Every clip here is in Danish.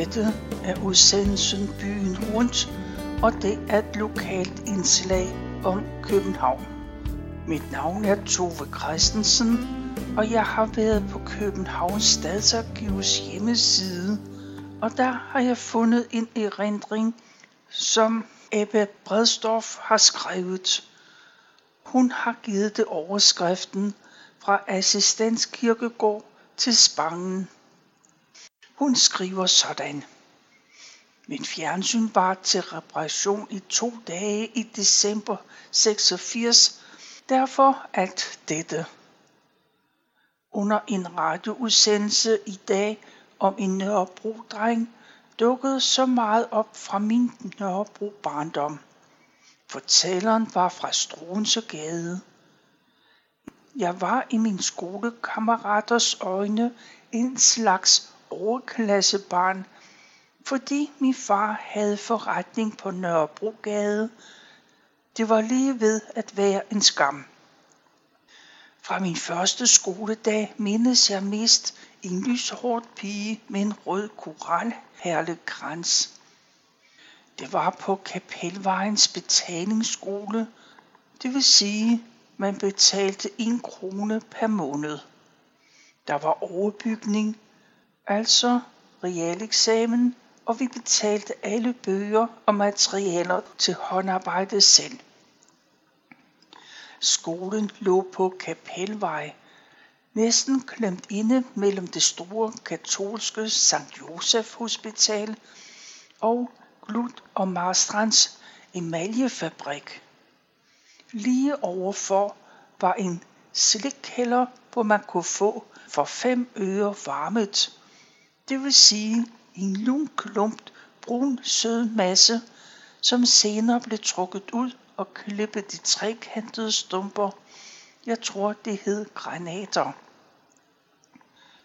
Dette er udsendelsen Byen Rundt, og det er et lokalt indslag om København. Mit navn er Tove Christensen, og jeg har været på Københavns Stadsarkivs hjemmeside, og der har jeg fundet en erindring, som Ebbe Bredstorff har skrevet. Hun har givet det overskriften fra assistenskirkegård til Spangen. Hun skriver sådan. Min fjernsyn var til reparation i to dage i december 86, derfor alt dette. Under en radioudsendelse i dag om en Nørrebro-dreng dukkede så meget op fra min Nørrebro barndom. Fortælleren var fra Struensegade. Jeg var i min skolekammeraters øjne en slags overklassebarn, fordi min far havde forretning på Nørrebrogade. Det var lige ved at være en skam. Fra min første skoledag mindes jeg mest en lyshård pige med en rød koralherlekrans. Det var på Kapelvejens betalingsskole, det vil sige, man betalte en krone per måned. Der var overbygning, altså realeksamen, og vi betalte alle bøger og materialer til håndarbejde selv. Skolen lå på Kapelvej, næsten klemt inde mellem det store katolske St. Josef Hospital og Glut og Marstrands emaljefabrik. Lige overfor var en slikkælder, hvor man kunne få for fem øre varmet. Det vil sige en lun klump brun sød masse, som senere blev trukket ud og klippet i trekantede stumper. Jeg tror, det hed granater.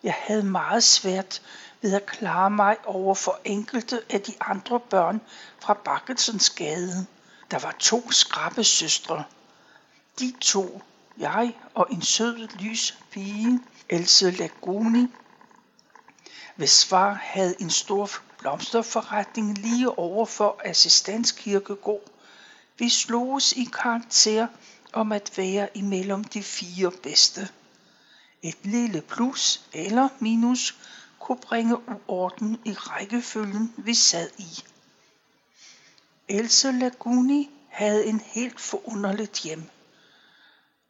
Jeg havde meget svært ved at klare mig over for enkelte af de andre børn fra Bakkelsens gade. Der var to skrappe søstre. De to, jeg og en sød lys pige, Else Laguni, hvis far havde en stor blomsterforretning lige over for assistenskirkegård. Vi sloges i karakter om at være imellem de fire bedste. Et lille plus eller minus kunne bringe uorden i rækkefølgen, vi sad i. Else Laguni havde en helt forunderligt hjem.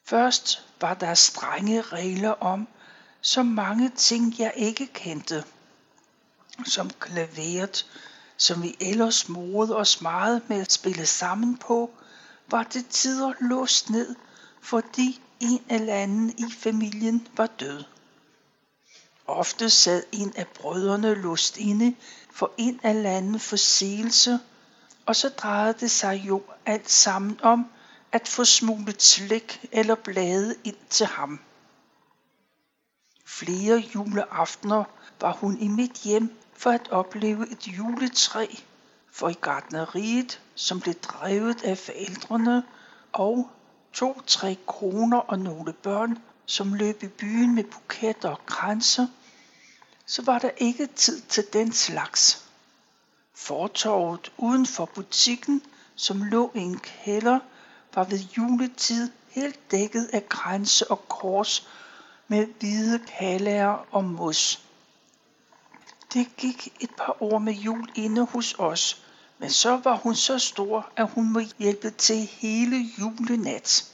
Først var der strenge regler om, så mange ting jeg ikke kendte. Som klaveret, som vi ellers morede os meget med at spille sammen på, var det tider låst ned, fordi en eller anden i familien var død. Ofte sad en af brødrene låst inde for en eller anden forseelse, og så drejede det sig jo alt sammen om at få smuglet slik eller blade ind til ham. Flere juleaftener var hun i mit hjem for at opleve et juletræ, for i gardneriet, som blev drevet af forældrene, og to-tre kroner og nogle børn, som løb i byen med buketter og kranse, så var der ikke tid til den slags. Fortorvet uden for butikken, som lå i en kælder, var ved juletid helt dækket af kranse og kors med hvide kalager og mos. Det gik et par år med jul inde hos os, men så var hun så stor, at hun må hjælpe til hele julenat.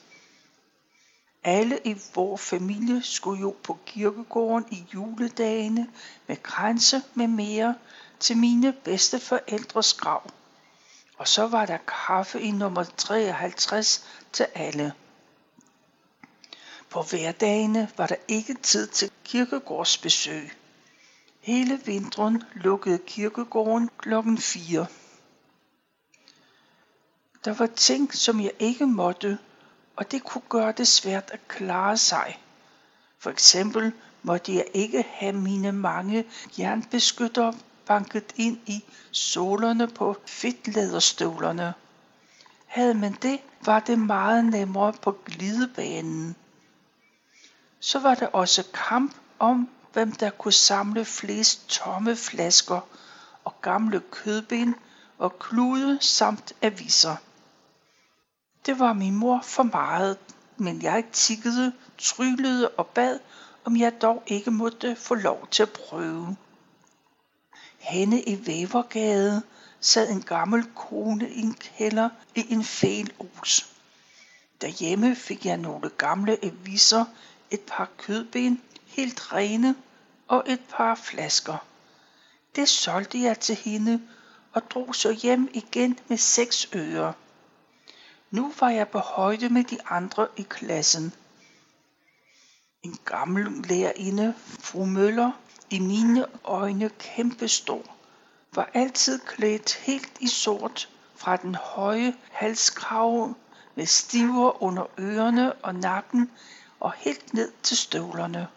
Alle i vor familie skulle jo på kirkegården i juledagene med kranse med mere til mine bedste forældres grav. Og så var der kaffe i nummer 53 til alle. På hverdagene var der ikke tid til kirkegårdsbesøg. Hele vinteren lukkede kirkegården klokken 4. Der var ting, som jeg ikke måtte, og det kunne gøre det svært at klare sig. For eksempel måtte jeg ikke have mine mange jernbeskytter banket ind i solerne på fedtlæderstøvlerne. Havde man det, var det meget nemmere på glidebanen. Så var der også kamp om, hvem der kunne samle flest tomme flasker, og gamle kødben og klude samt aviser. Det var min mor for meget, men jeg tikkede, tryllede og bad, om jeg dog ikke måtte få lov til at prøve. Henne i Vævergade sad en gammel kone i en kælder i en fælus. Derhjemme fik jeg nogle gamle aviser, et par kødben, helt rene, og et par flasker. Det solgte jeg til hende og drog så hjem igen med seks øre. Nu var jeg på højde med de andre i klassen. En gammel lærerinde, fru Møller, i mine øjne kæmpestor, var altid klædt helt i sort fra den høje halskrave med stiver under ørerne og nakken og helt ned til støvlerne.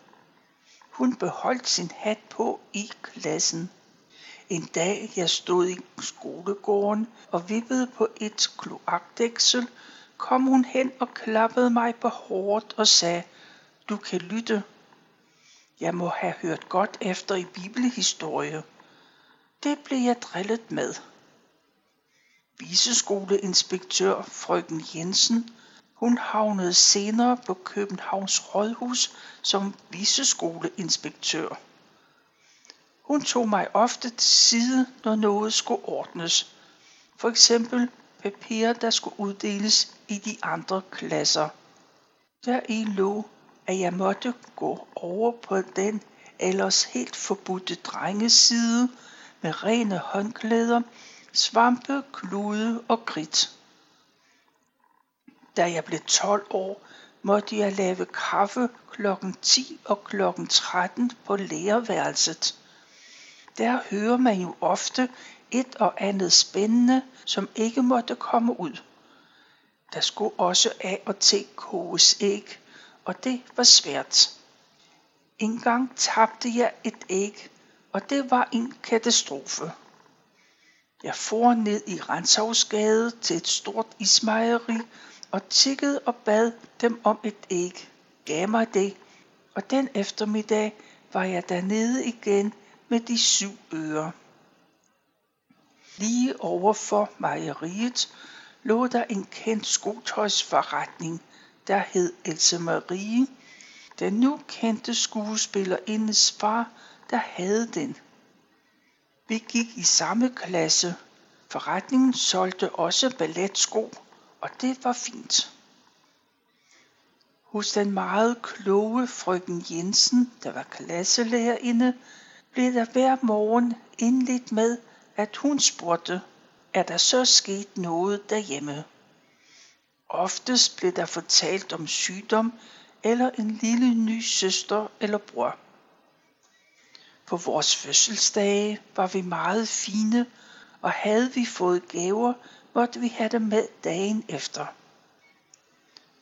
Hun beholdt sin hat på i klassen. En dag jeg stod i skolegården og vippede på et kloakdæksel, kom hun hen og klappede mig på hårdt og sagde, du kan lytte. Jeg må have hørt godt efter i bibelhistorie. Det blev jeg drillet med. Viseskoleinspektør frøken Jensen, hun havnede senere på Københavns Rådhus som viseskoleinspektør. Hun tog mig ofte til side, når noget skulle ordnes. For eksempel papirer, der skulle uddeles i de andre klasser. Der i lå, at jeg måtte gå over på den ellers helt forbudte drengeside med rene håndklæder, svampe, klude og kridt. Da jeg blev 12 år, måtte jeg lave kaffe klokken 10 og klokken 13 på lærerværelset. Der hører man jo ofte et og andet spændende, som ikke måtte komme ud. Der skulle også af og til koges æg, og det var svært. En gang tabte jeg et æg, og det var en katastrofe. Jeg for ned i Renshavsgade til et stort ismejeri og tikkede og bad dem om et æg. Gav mig det, og den eftermiddag var jeg dernede igen med de syv ører. Lige over for mejeriet lå der en kendt skotøjsforretning, der hed Else Marie, den nu kendte skuespillerindes far, der havde den. Vi gik i samme klasse. Forretningen solgte også balletsko, og det var fint. Hos den meget kloge frøken Jensen, der var klasselærerinde, blev der hver morgen indledt med, at hun spurgte, er der så sket noget derhjemme? Oftest blev der fortalt om sygdom eller en lille ny søster eller bror. På vores fødselsdage var vi meget fine, og havde vi fået gaver, måtte vi have det med dagen efter.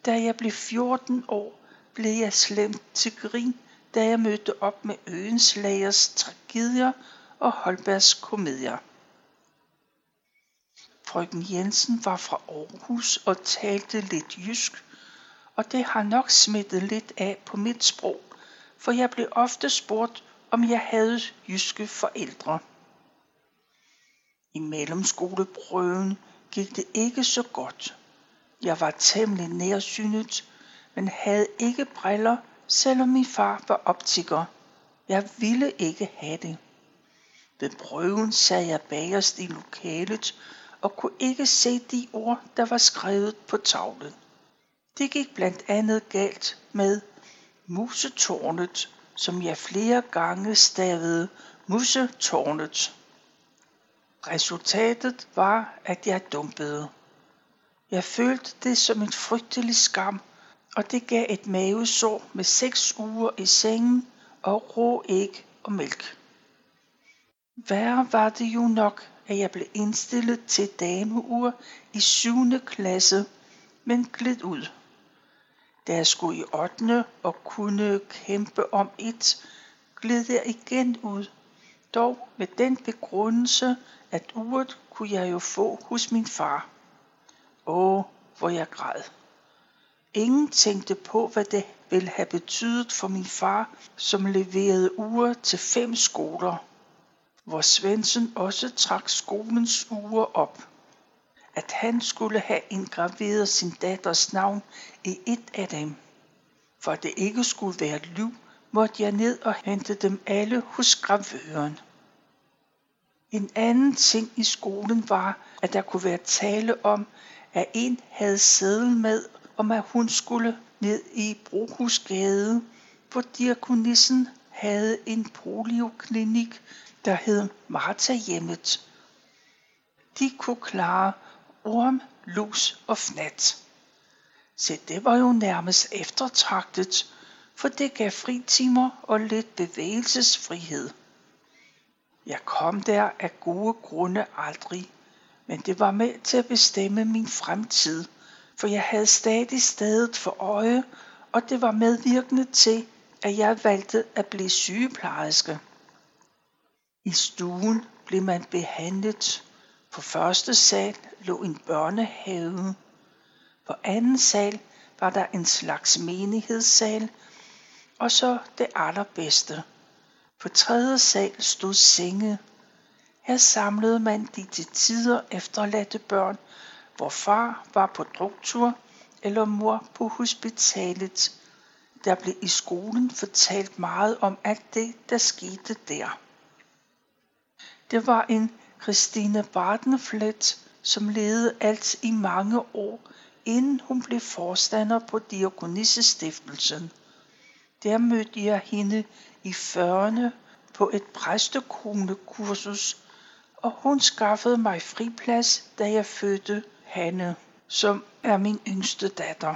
Da jeg blev 14 år, blev jeg slemt til grin, da jeg mødte op med Øenslagers tragedier og Holbergs komedier. Frøken Jensen var fra Aarhus og talte lidt jysk, og det har nok smittet lidt af på mit sprog, for jeg blev ofte spurgt, om jeg havde jyske forældre. I mellemskoleprøven gik det ikke så godt. Jeg var temmelig nærsynet, men havde ikke briller, selvom min far var optiker. Jeg ville ikke have det. Ved prøven sad jeg bagerst i lokalet og kunne ikke se de ord, der var skrevet på tavlen. Det gik blandt andet galt med musetårnet, som jeg flere gange stavede musetårnet. Resultatet var, at jeg dumpede. Jeg følte det som en frygtelig skam, og det gav et mavesår med seks uger i sengen og rå æg og mælk. Værre var det jo nok, at jeg blev indstillet til dameur i 7. klasse, men gled ud. Da jeg skulle i 8. og kunne kæmpe om et, gled jeg igen ud, dog med den begrundelse, at uret kunne jeg jo få hos min far. Åh, hvor jeg græd. Ingen tænkte på, hvad det ville have betydet for min far, som leverede uger til fem skoler. hvor Svendsen også trak skolens uger op. At han skulle have indgraveret sin datters navn i et af dem. For det ikke skulle være liv, måtte jeg ned og hente dem alle hos gravøren. En anden ting i skolen var, at der kunne være tale om, at en havde sædel med, om at hun skulle ned i Brohusgade, hvor diakonissen havde en polioklinik, der hed Martha Hjemmet. De kunne klare orm, lus og fnat. Så det var jo nærmest eftertragtet, for det gav fritimer og lidt bevægelsesfrihed. Jeg kom der af gode grunde aldrig, men det var med til at bestemme min fremtid, for jeg havde stadig stedet for øje, og det var medvirkende til, at jeg valgte at blive sygeplejerske. I stuen blev man behandlet. På første sal lå en børnehave. På anden sal var der en slags menighedssal, og så det allerbedste. På tredje sal stod senge. Her samlede man de til tider efterladte børn, hvor far var på druktur eller mor på hospitalet. Der blev i skolen fortalt meget om alt det, der skete der. Det var en Christine Bartenflet, som levede alt i mange år, inden hun blev forstander på Diakonissestiftelsen. Der mødte jeg hende i 40'erne på et præstekonekursus, og hun skaffede mig friplads, da jeg fødte Hanne, som er min yngste datter.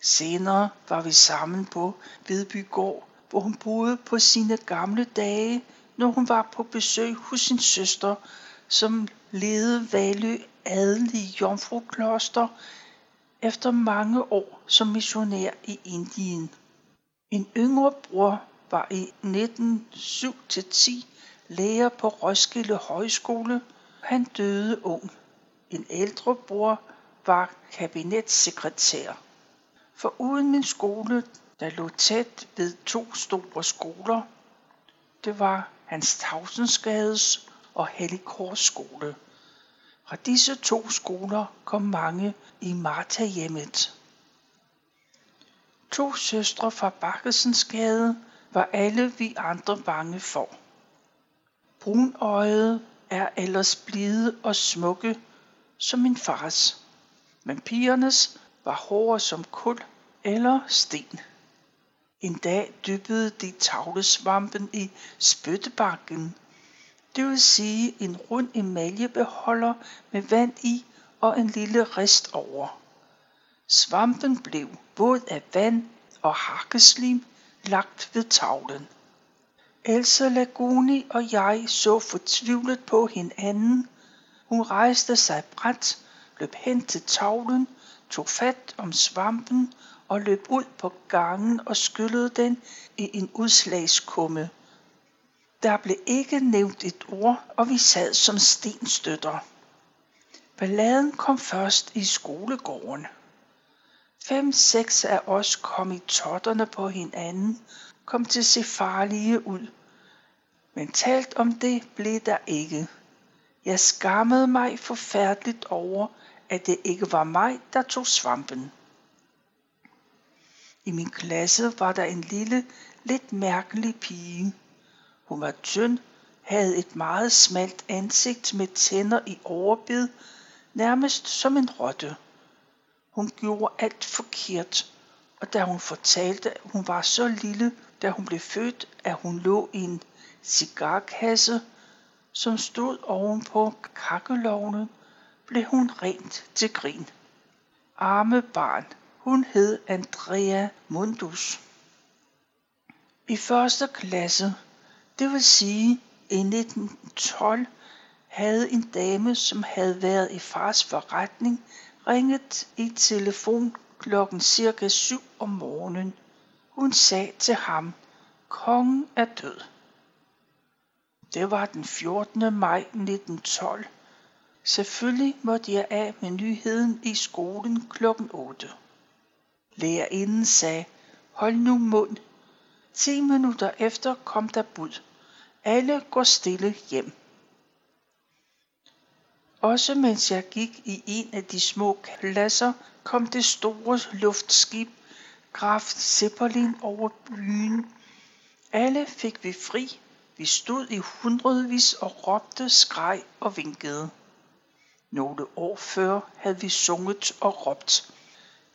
Senere var vi sammen på Vedbygård, hvor hun boede på sine gamle dage, når hun var på besøg hos sin søster, som ledede Valø adelige jomfrukloster efter mange år som missionær i Indien. En yngre bror var i 1907-10 lærer på Roskilde Højskole. Han døde ung. En ældre bror var kabinetssekretær. For uden min skole, der lå tæt ved to store skoler, det var Hans Tavsensgades og Helligkors skole. Fra disse to skoler kom mange i Martha hjemmet. To søstre fra Bakkesensgade var alle vi andre bange for. Brunøjet er ellers blide og smukke som min fars, men pigernes var hårde som kul eller sten. En dag dyppede de tavlesvampen i spyttebakken, det vil sige en rund emaljebeholder med vand i og en lille rist over. Svampen blev våd af vand og hakkeslim lagt ved tavlen. Elsa Laguni og jeg så fortvivlet på hinanden. Hun rejste sig bræt, løb hen til tavlen, tog fat om svampen og løb ud på gangen og skyllede den i en udslagskumme. Der blev ikke nævnt et ord, og vi sad som stenstøtter. Balladen kom først i skolegården. Fem-seks af os kom i totterne på hinanden, kom til at se farlige ud. Men talt om det blev der ikke. Jeg skammede mig forfærdeligt over, at det ikke var mig, der tog svampen. I min klasse var der en lille, lidt mærkelig pige. Hun var tynd, havde et meget smalt ansigt med tænder i overbid, nærmest som en rotte. Hun gjorde alt forkert, og da hun fortalte, at hun var så lille, da hun blev født, at hun lå i en cigarkasse, som stod oven på kakkelovnen, blev hun rent til grin. Arme barn, hun hed Andrea Mundus. I første klasse, det vil sige i 1912, havde en dame, som havde været i fars forretning, ringet i telefon klokken cirka 7 om morgenen. Hun sagde til ham, kongen er død. Det var den 14. maj 1912. Selvfølgelig måtte jeg af med nyheden i skolen klokken 8. Lærerinden sagde, hold nu mund. 10 minutter efter kom der bud. Alle går stille hjem. Også mens jeg gik i en af de små pladser, kom det store luftskib Graf Zeppelin over byen. Alle fik vi fri. Vi stod i hundredvis og råbte, skreg og vinkede. Nogle år før havde vi sunget og råbt.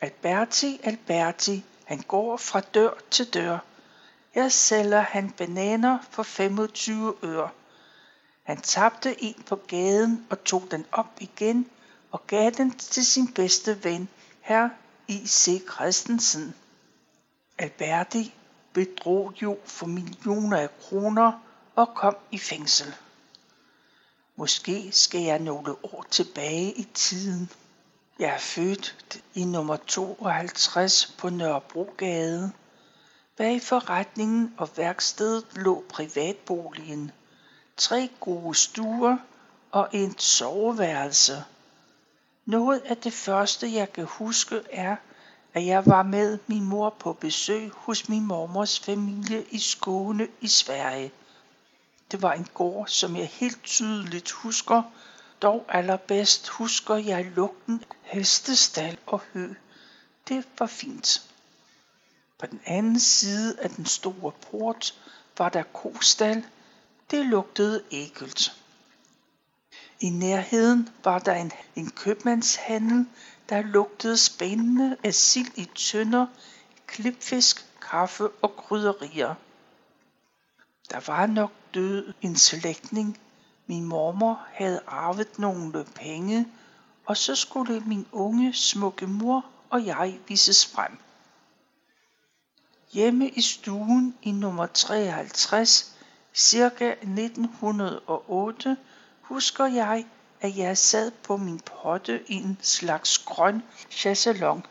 Alberti, Alberti, han går fra dør til dør. Jeg sælger han bananer for 25 øre. Han tabte en på gaden og tog den op igen og gav den til sin bedste ven, herr I.C. Christensen. Alberti bedrog jo for millioner af kroner og kom i fængsel. Måske skal jeg nogle år tilbage i tiden. Jeg er født i nummer 52 på Nørrebrogade. Bag forretningen og værkstedet lå privatboligen. Tre gode stuer og en soveværelse. Noget af det første, jeg kan huske, er, at jeg var med min mor på besøg hos min mormors familie i Skåne i Sverige. Det var en gård, som jeg helt tydeligt husker, dog allerbedst husker jeg lugten hestestal og hø. Det var fint. På den anden side af den store port var der kostal. Det lugtede ægelt. I nærheden var der en, en købmandshandel, der lugtede spændende af sild i tønder, klipfisk, kaffe og krydderier. Der var nok død en slægtning. Min mormor havde arvet nogle penge, og så skulle min unge, smukke mor og jeg vises frem. Hjemme i stuen i nummer 53, cirka 1908, husker jeg, at jeg sad på min potte i en slags grøn chaiselong.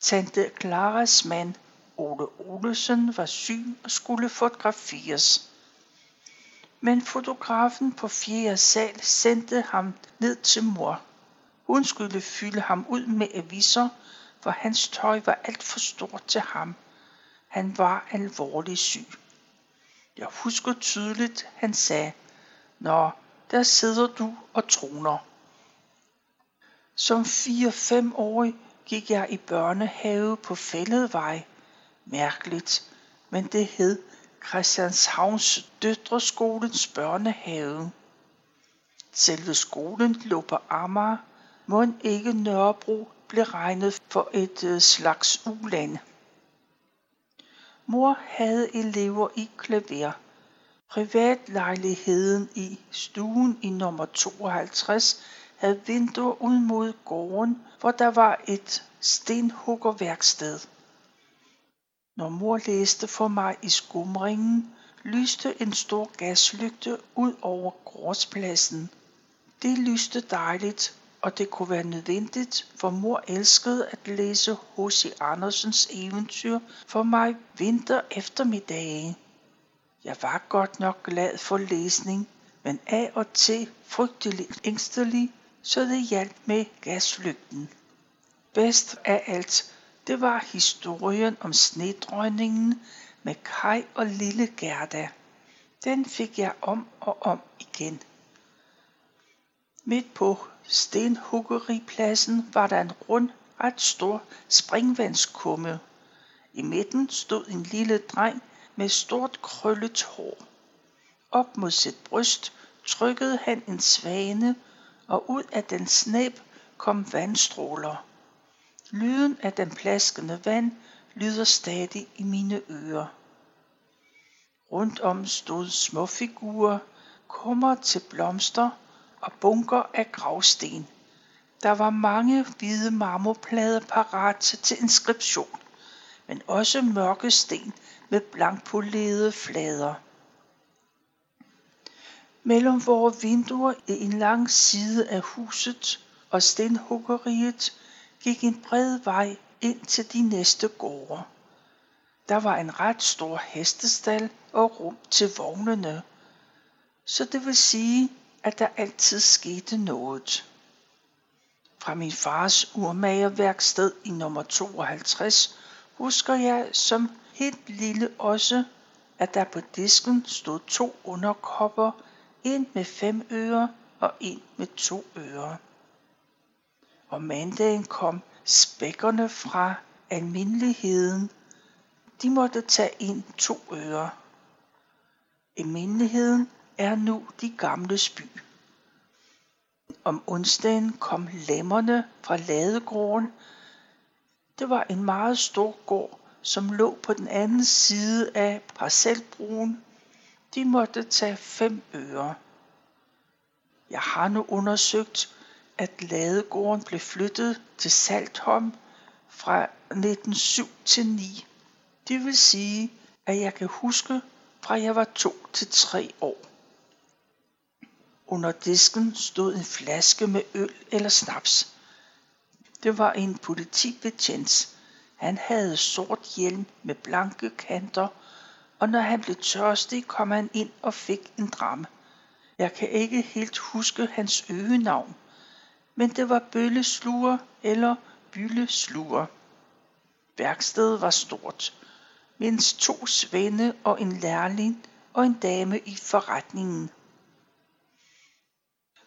Tante Claras mand, Ole Olesen, var syg og skulle fotograferes. Men fotografen på fjerde sal sendte ham ned til mor. Hun skulle fylde ham ud med aviser, for hans tøj var alt for stort til ham. Han var alvorligt syg. Jeg husker tydeligt, han sagde, Nå, der sidder du og troner. Som 4-5-årig gik jeg i børnehave på Fælledvej. Mærkeligt, men det hed Christianshavns Døtreskolens børnehave. Selve skolen lå på Amager, må ikke Nørrebro blev regnet for et øh, slags uland. Mor havde elever i klaver. Privatlejligheden i stuen i nummer 52 havde vinduer ud mod gården, hvor der var et stenhuggerværksted. Når mor læste for mig i skumringen, lyste en stor gaslygte ud over gårdspladsen. Det lyste dejligt, og det kunne være nødvendigt, for mor elskede at læse H.C. Andersens eventyr for mig vinter eftermiddage. Jeg var godt nok glad for læsning, men af og til frygteligt ængstelig, så det hjalp med gasflygten. Bedst af alt, det var historien om snedrøgningen med Kai og lille Gerda. Den fik jeg om og om igen. Midt på stenhuggeripladsen var der en rund, ret stor springvandskumme. I midten stod en lille dreng med stort krøllet hår. Op mod sit bryst trykkede han en svane, og ud af den snæb kom vandstråler. Lyden af den plaskende vand lyder stadig i mine ører. Rundt om stod småfigurer, kummer til blomster og bunker af gravsten. Der var mange hvide marmorplader parat til inskription, men også mørke sten med blankpolerede flader. Mellem vore vinduer i en lang side af huset og stenhuggeriet gik en bred vej ind til de næste gårde. Der var en ret stor hestestal og rum til vognene. Så det vil sige, at der altid skete noget. Fra min fars urmagerværksted i nummer 52 husker jeg som helt lille også, at der på disken stod to underkopper, en med fem øre og en med to øre. Og mandagen kom spækkerne fra almindeligheden. De måtte tage ind to øre. Almindeligheden er nu de gamle by. Om onsdagen kom lemmerne fra ladegården. Det var en meget stor gård, som lå på den anden side af parcelbroen. De måtte tage fem øre. Jeg har nu undersøgt, at ladegården blev flyttet til Saltholm fra 1907 til 9. Det vil sige, at jeg kan huske, fra jeg var to til tre år. Under disken stod en flaske med øl eller snaps. Det var en politibetjent. Han havde sort hjelm med blanke kanter, og når han blev tørstig, kom han ind og fik en dram. Jeg kan ikke helt huske hans øgenavn, men det var bøllesluger eller byllesluger. Værkstedet var stort, mens to svende og en lærling og en dame i forretningen.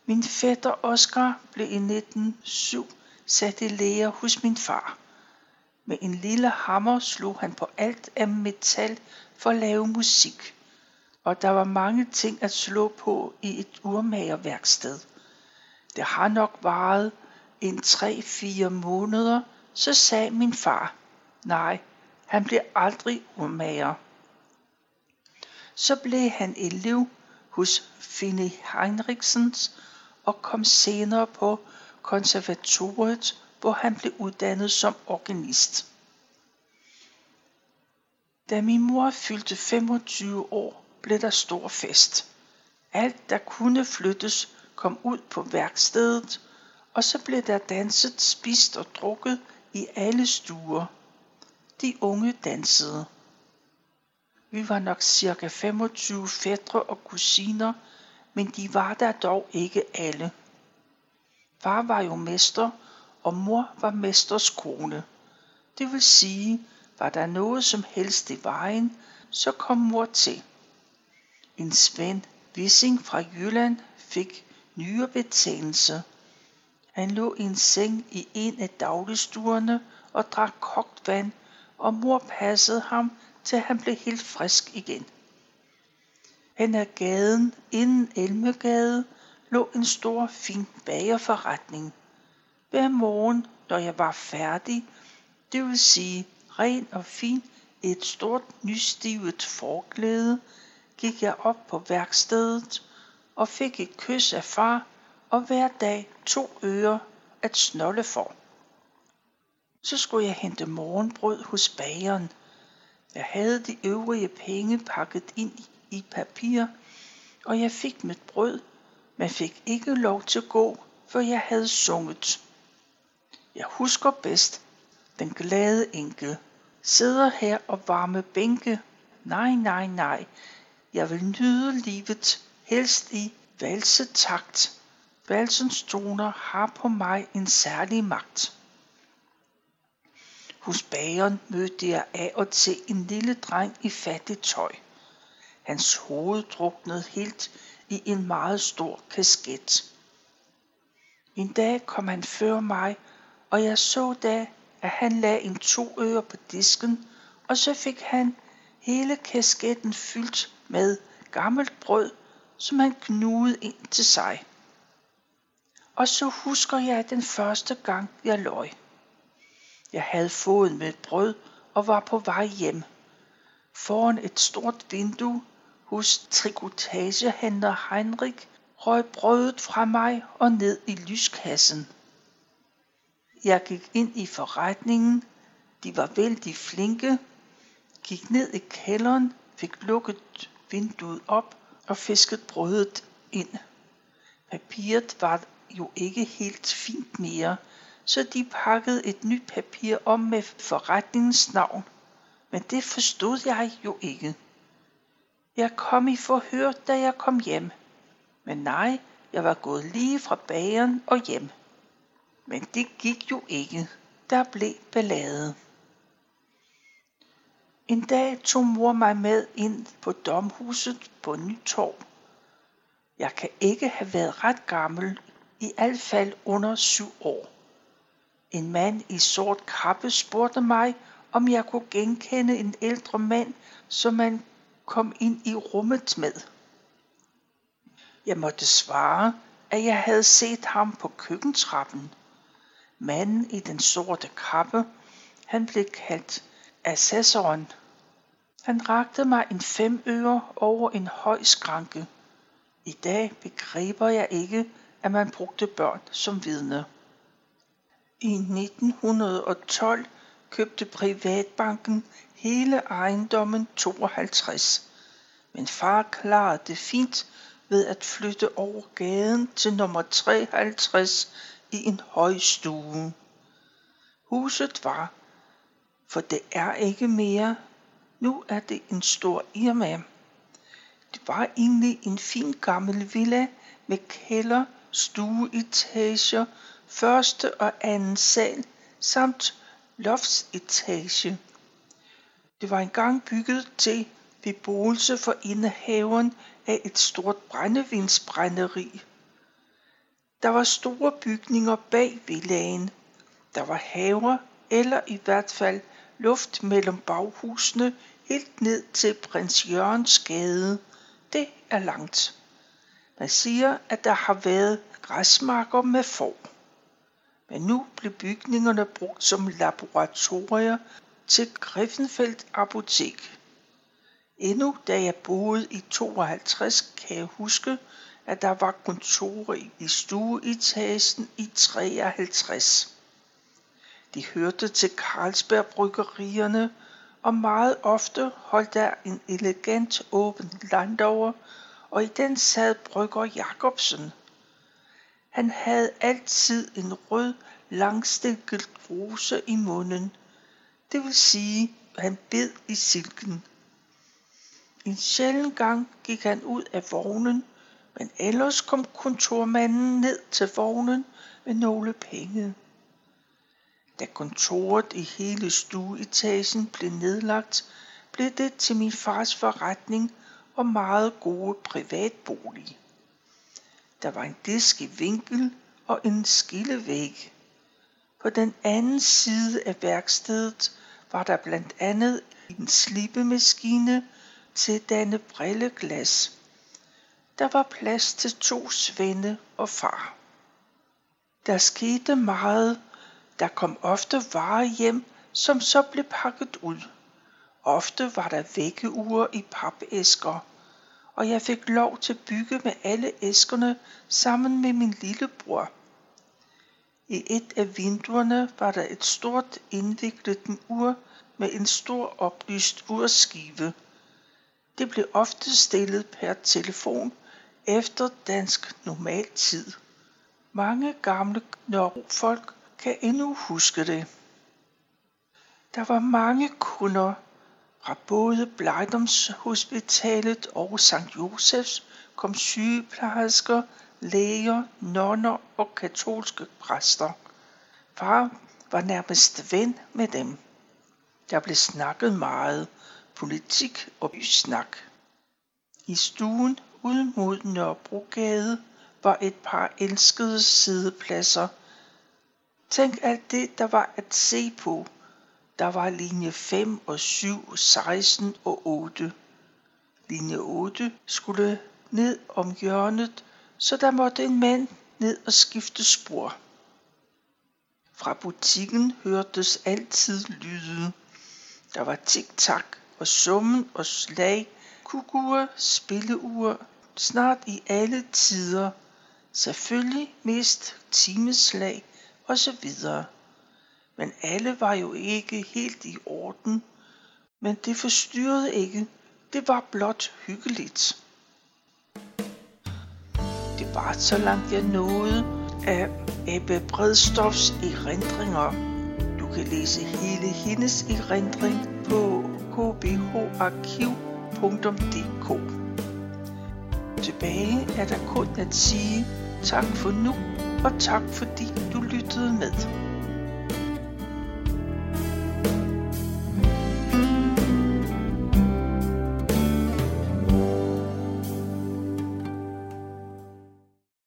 Min fætter Oscar blev i 1907 sat i læger hos min far. Med en lille hammer slog han på alt af metal for at lave musik, og der var mange ting at slå på i et urmagerværksted. Det har nok varet en 3-4 måneder, så sagde min far, nej, han blev aldrig urmager. Så blev han elev hos Finne Heinrichsens og kom senere på konservatoriet, hvor han blev uddannet som organist. Da min mor fyldte 25 år, blev der stor fest. Alt, der kunne flyttes, kom ud på værkstedet, og så blev der danset, spist og drukket i alle stuer. De unge dansede. Vi var nok cirka 25 fædre og kusiner, men de var der dog ikke alle. Far var jo mester, og mor var mesters kone. Det vil sige, var der noget som helst i vejen, så kom mor til. En Svend Vissing fra Jylland fik nyrebetændelse. Han lå i en seng i en af dagligstuerne og drak kogt vand, og mor passede ham, til han blev helt frisk igen. Hen ad gaden, inden Elmegade, lå en stor, fin bagerforretning. Hver morgen, når jeg var færdig, det vil sige ren og fin, et stort nystivet forklæde, gik jeg op på værkstedet og fik et kys af far og hver dag to øre at snolde for. Så skulle jeg hente morgenbrød hos bageren. Jeg havde de øvrige penge pakket ind i i papir, og jeg fik mit brød, men fik ikke lov til at gå, for jeg havde sunget. Jeg husker bedst den glade enke. Sidder her og varme bænke. Nej, nej, nej. Jeg vil nyde livet, helst i valsetakt. Valsens toner har på mig en særlig magt. Hos bageren mødte jeg af og til en lille dreng i fattigt tøj. Hans hoved druknede helt i en meget stor kasket. En dag kom han før mig, og jeg så da, at han lagde en to øre på disken, og så fik han hele kasketten fyldt med gammelt brød, som han knugede ind til sig. Og så husker jeg den første gang, jeg løg. Jeg havde fået med brød og var på vej hjem. Foran et stort vindue hos trikotagehandler Heinrich røg brødet fra mig og ned i lyskassen. Jeg gik ind i forretningen. De var vældig flinke. Gik ned i kælderen, fik lukket vinduet op og fisket brødet ind. Papiret var jo ikke helt fint mere, så de pakkede et nyt papir om med forretningens navn. Men det forstod jeg jo ikke. Jeg kom i forhør, da jeg kom hjem. Men nej, jeg var gået lige fra bageren og hjem. Men det gik jo ikke. Der blev ballade. En dag tog mor mig med ind på domhuset på Nytorv. Jeg kan ikke have været ret gammel, i alt fald under syv år. En mand i sort kappe spurgte mig, om jeg kunne genkende en ældre mand, som man kom ind i rummet med. Jeg måtte svare, at jeg havde set ham på køkkentrappen. Manden i den sorte kappe, han blev kaldt assessoren. Han rakte mig en fem øre over en høj skranke. I dag begriber jeg ikke, at man brugte børn som vidne. I 1912 købte Privatbanken hele ejendommen 52. Men far klarede det fint ved at flytte over gaden til nummer 53 i en høj stue. Huset var, for det er ikke mere, nu er det en stor Irma. Det var egentlig en fin gammel villa med kælder, stueetager, første og anden sal samt loftsetage. Det var engang bygget til beboelse for indehaveren af et stort brændevinsbrænderi. Der var store bygninger bag villagen. Der var haver, eller i hvert fald luft mellem baghusene helt ned til prins Jørgens gade. Det er langt. Man siger, at der har været græsmarker med får. Men nu blev bygningerne brugt som laboratorier til Griffenfeldt Apotek. Endnu da jeg boede i 52, kan jeg huske, at der var kontor i stueetagen i 53. De hørte til Carlsberg Bryggerierne, og meget ofte holdt der en elegant åben landover, og i den sad brygger Jacobsen. Han havde altid en rød, langstilket rose i munden. Det vil sige, at han bed i silken. En sjælden gang gik han ud af vognen, men ellers kom kontormanden ned til vognen med nogle penge. Da kontoret i hele stueetagen blev nedlagt, blev det til min fars forretning og meget gode privatbolig. Der var en disk i vinkel og en skillevæg. På den anden side af værkstedet var der blandt andet en slibemaskine til danne brilleglas. Der var plads til to svende og far. Der skete meget. Der kom ofte varer hjem, som så blev pakket ud. Ofte var der vækkeure i papæsker, og jeg fik lov til at bygge med alle æskerne sammen med min lillebror. I et af vinduerne var der et stort indviklet ur med en stor oplyst urskive. Det blev ofte stillet per telefon efter dansk normaltid. Mange gamle folk kan endnu huske det. Der var mange kunder fra både Blejdomshospitalet og St. Josefs kom sygeplejersker, læger, nonner og katolske præster. Far var nærmest ven med dem. Der blev snakket meget, politik og bysnak. I stuen ud mod Nørrebrogade var et par elskede sidepladser. Tænk alt det, der var at se på. Der var linje 5 og 7, 16 og 8. Linje 8 skulle ned om hjørnet, så der måtte en mand ned og skifte spor. Fra butikken hørtes altid lyde. Der var tik-tak og summen og slag, kukuer, spilleur, snart i alle tider. Selvfølgelig mest timeslag og så videre. Men alle var jo ikke helt i orden. Men det forstyrrede ikke. Det var blot hyggeligt. Det var så langt jeg nåede af Ebbe Bredstofs erindringer. Du kan læse hele hendes erindring på kbharkiv.dk. Tilbage er der kun at sige tak for nu, og tak fordi du lyttede med.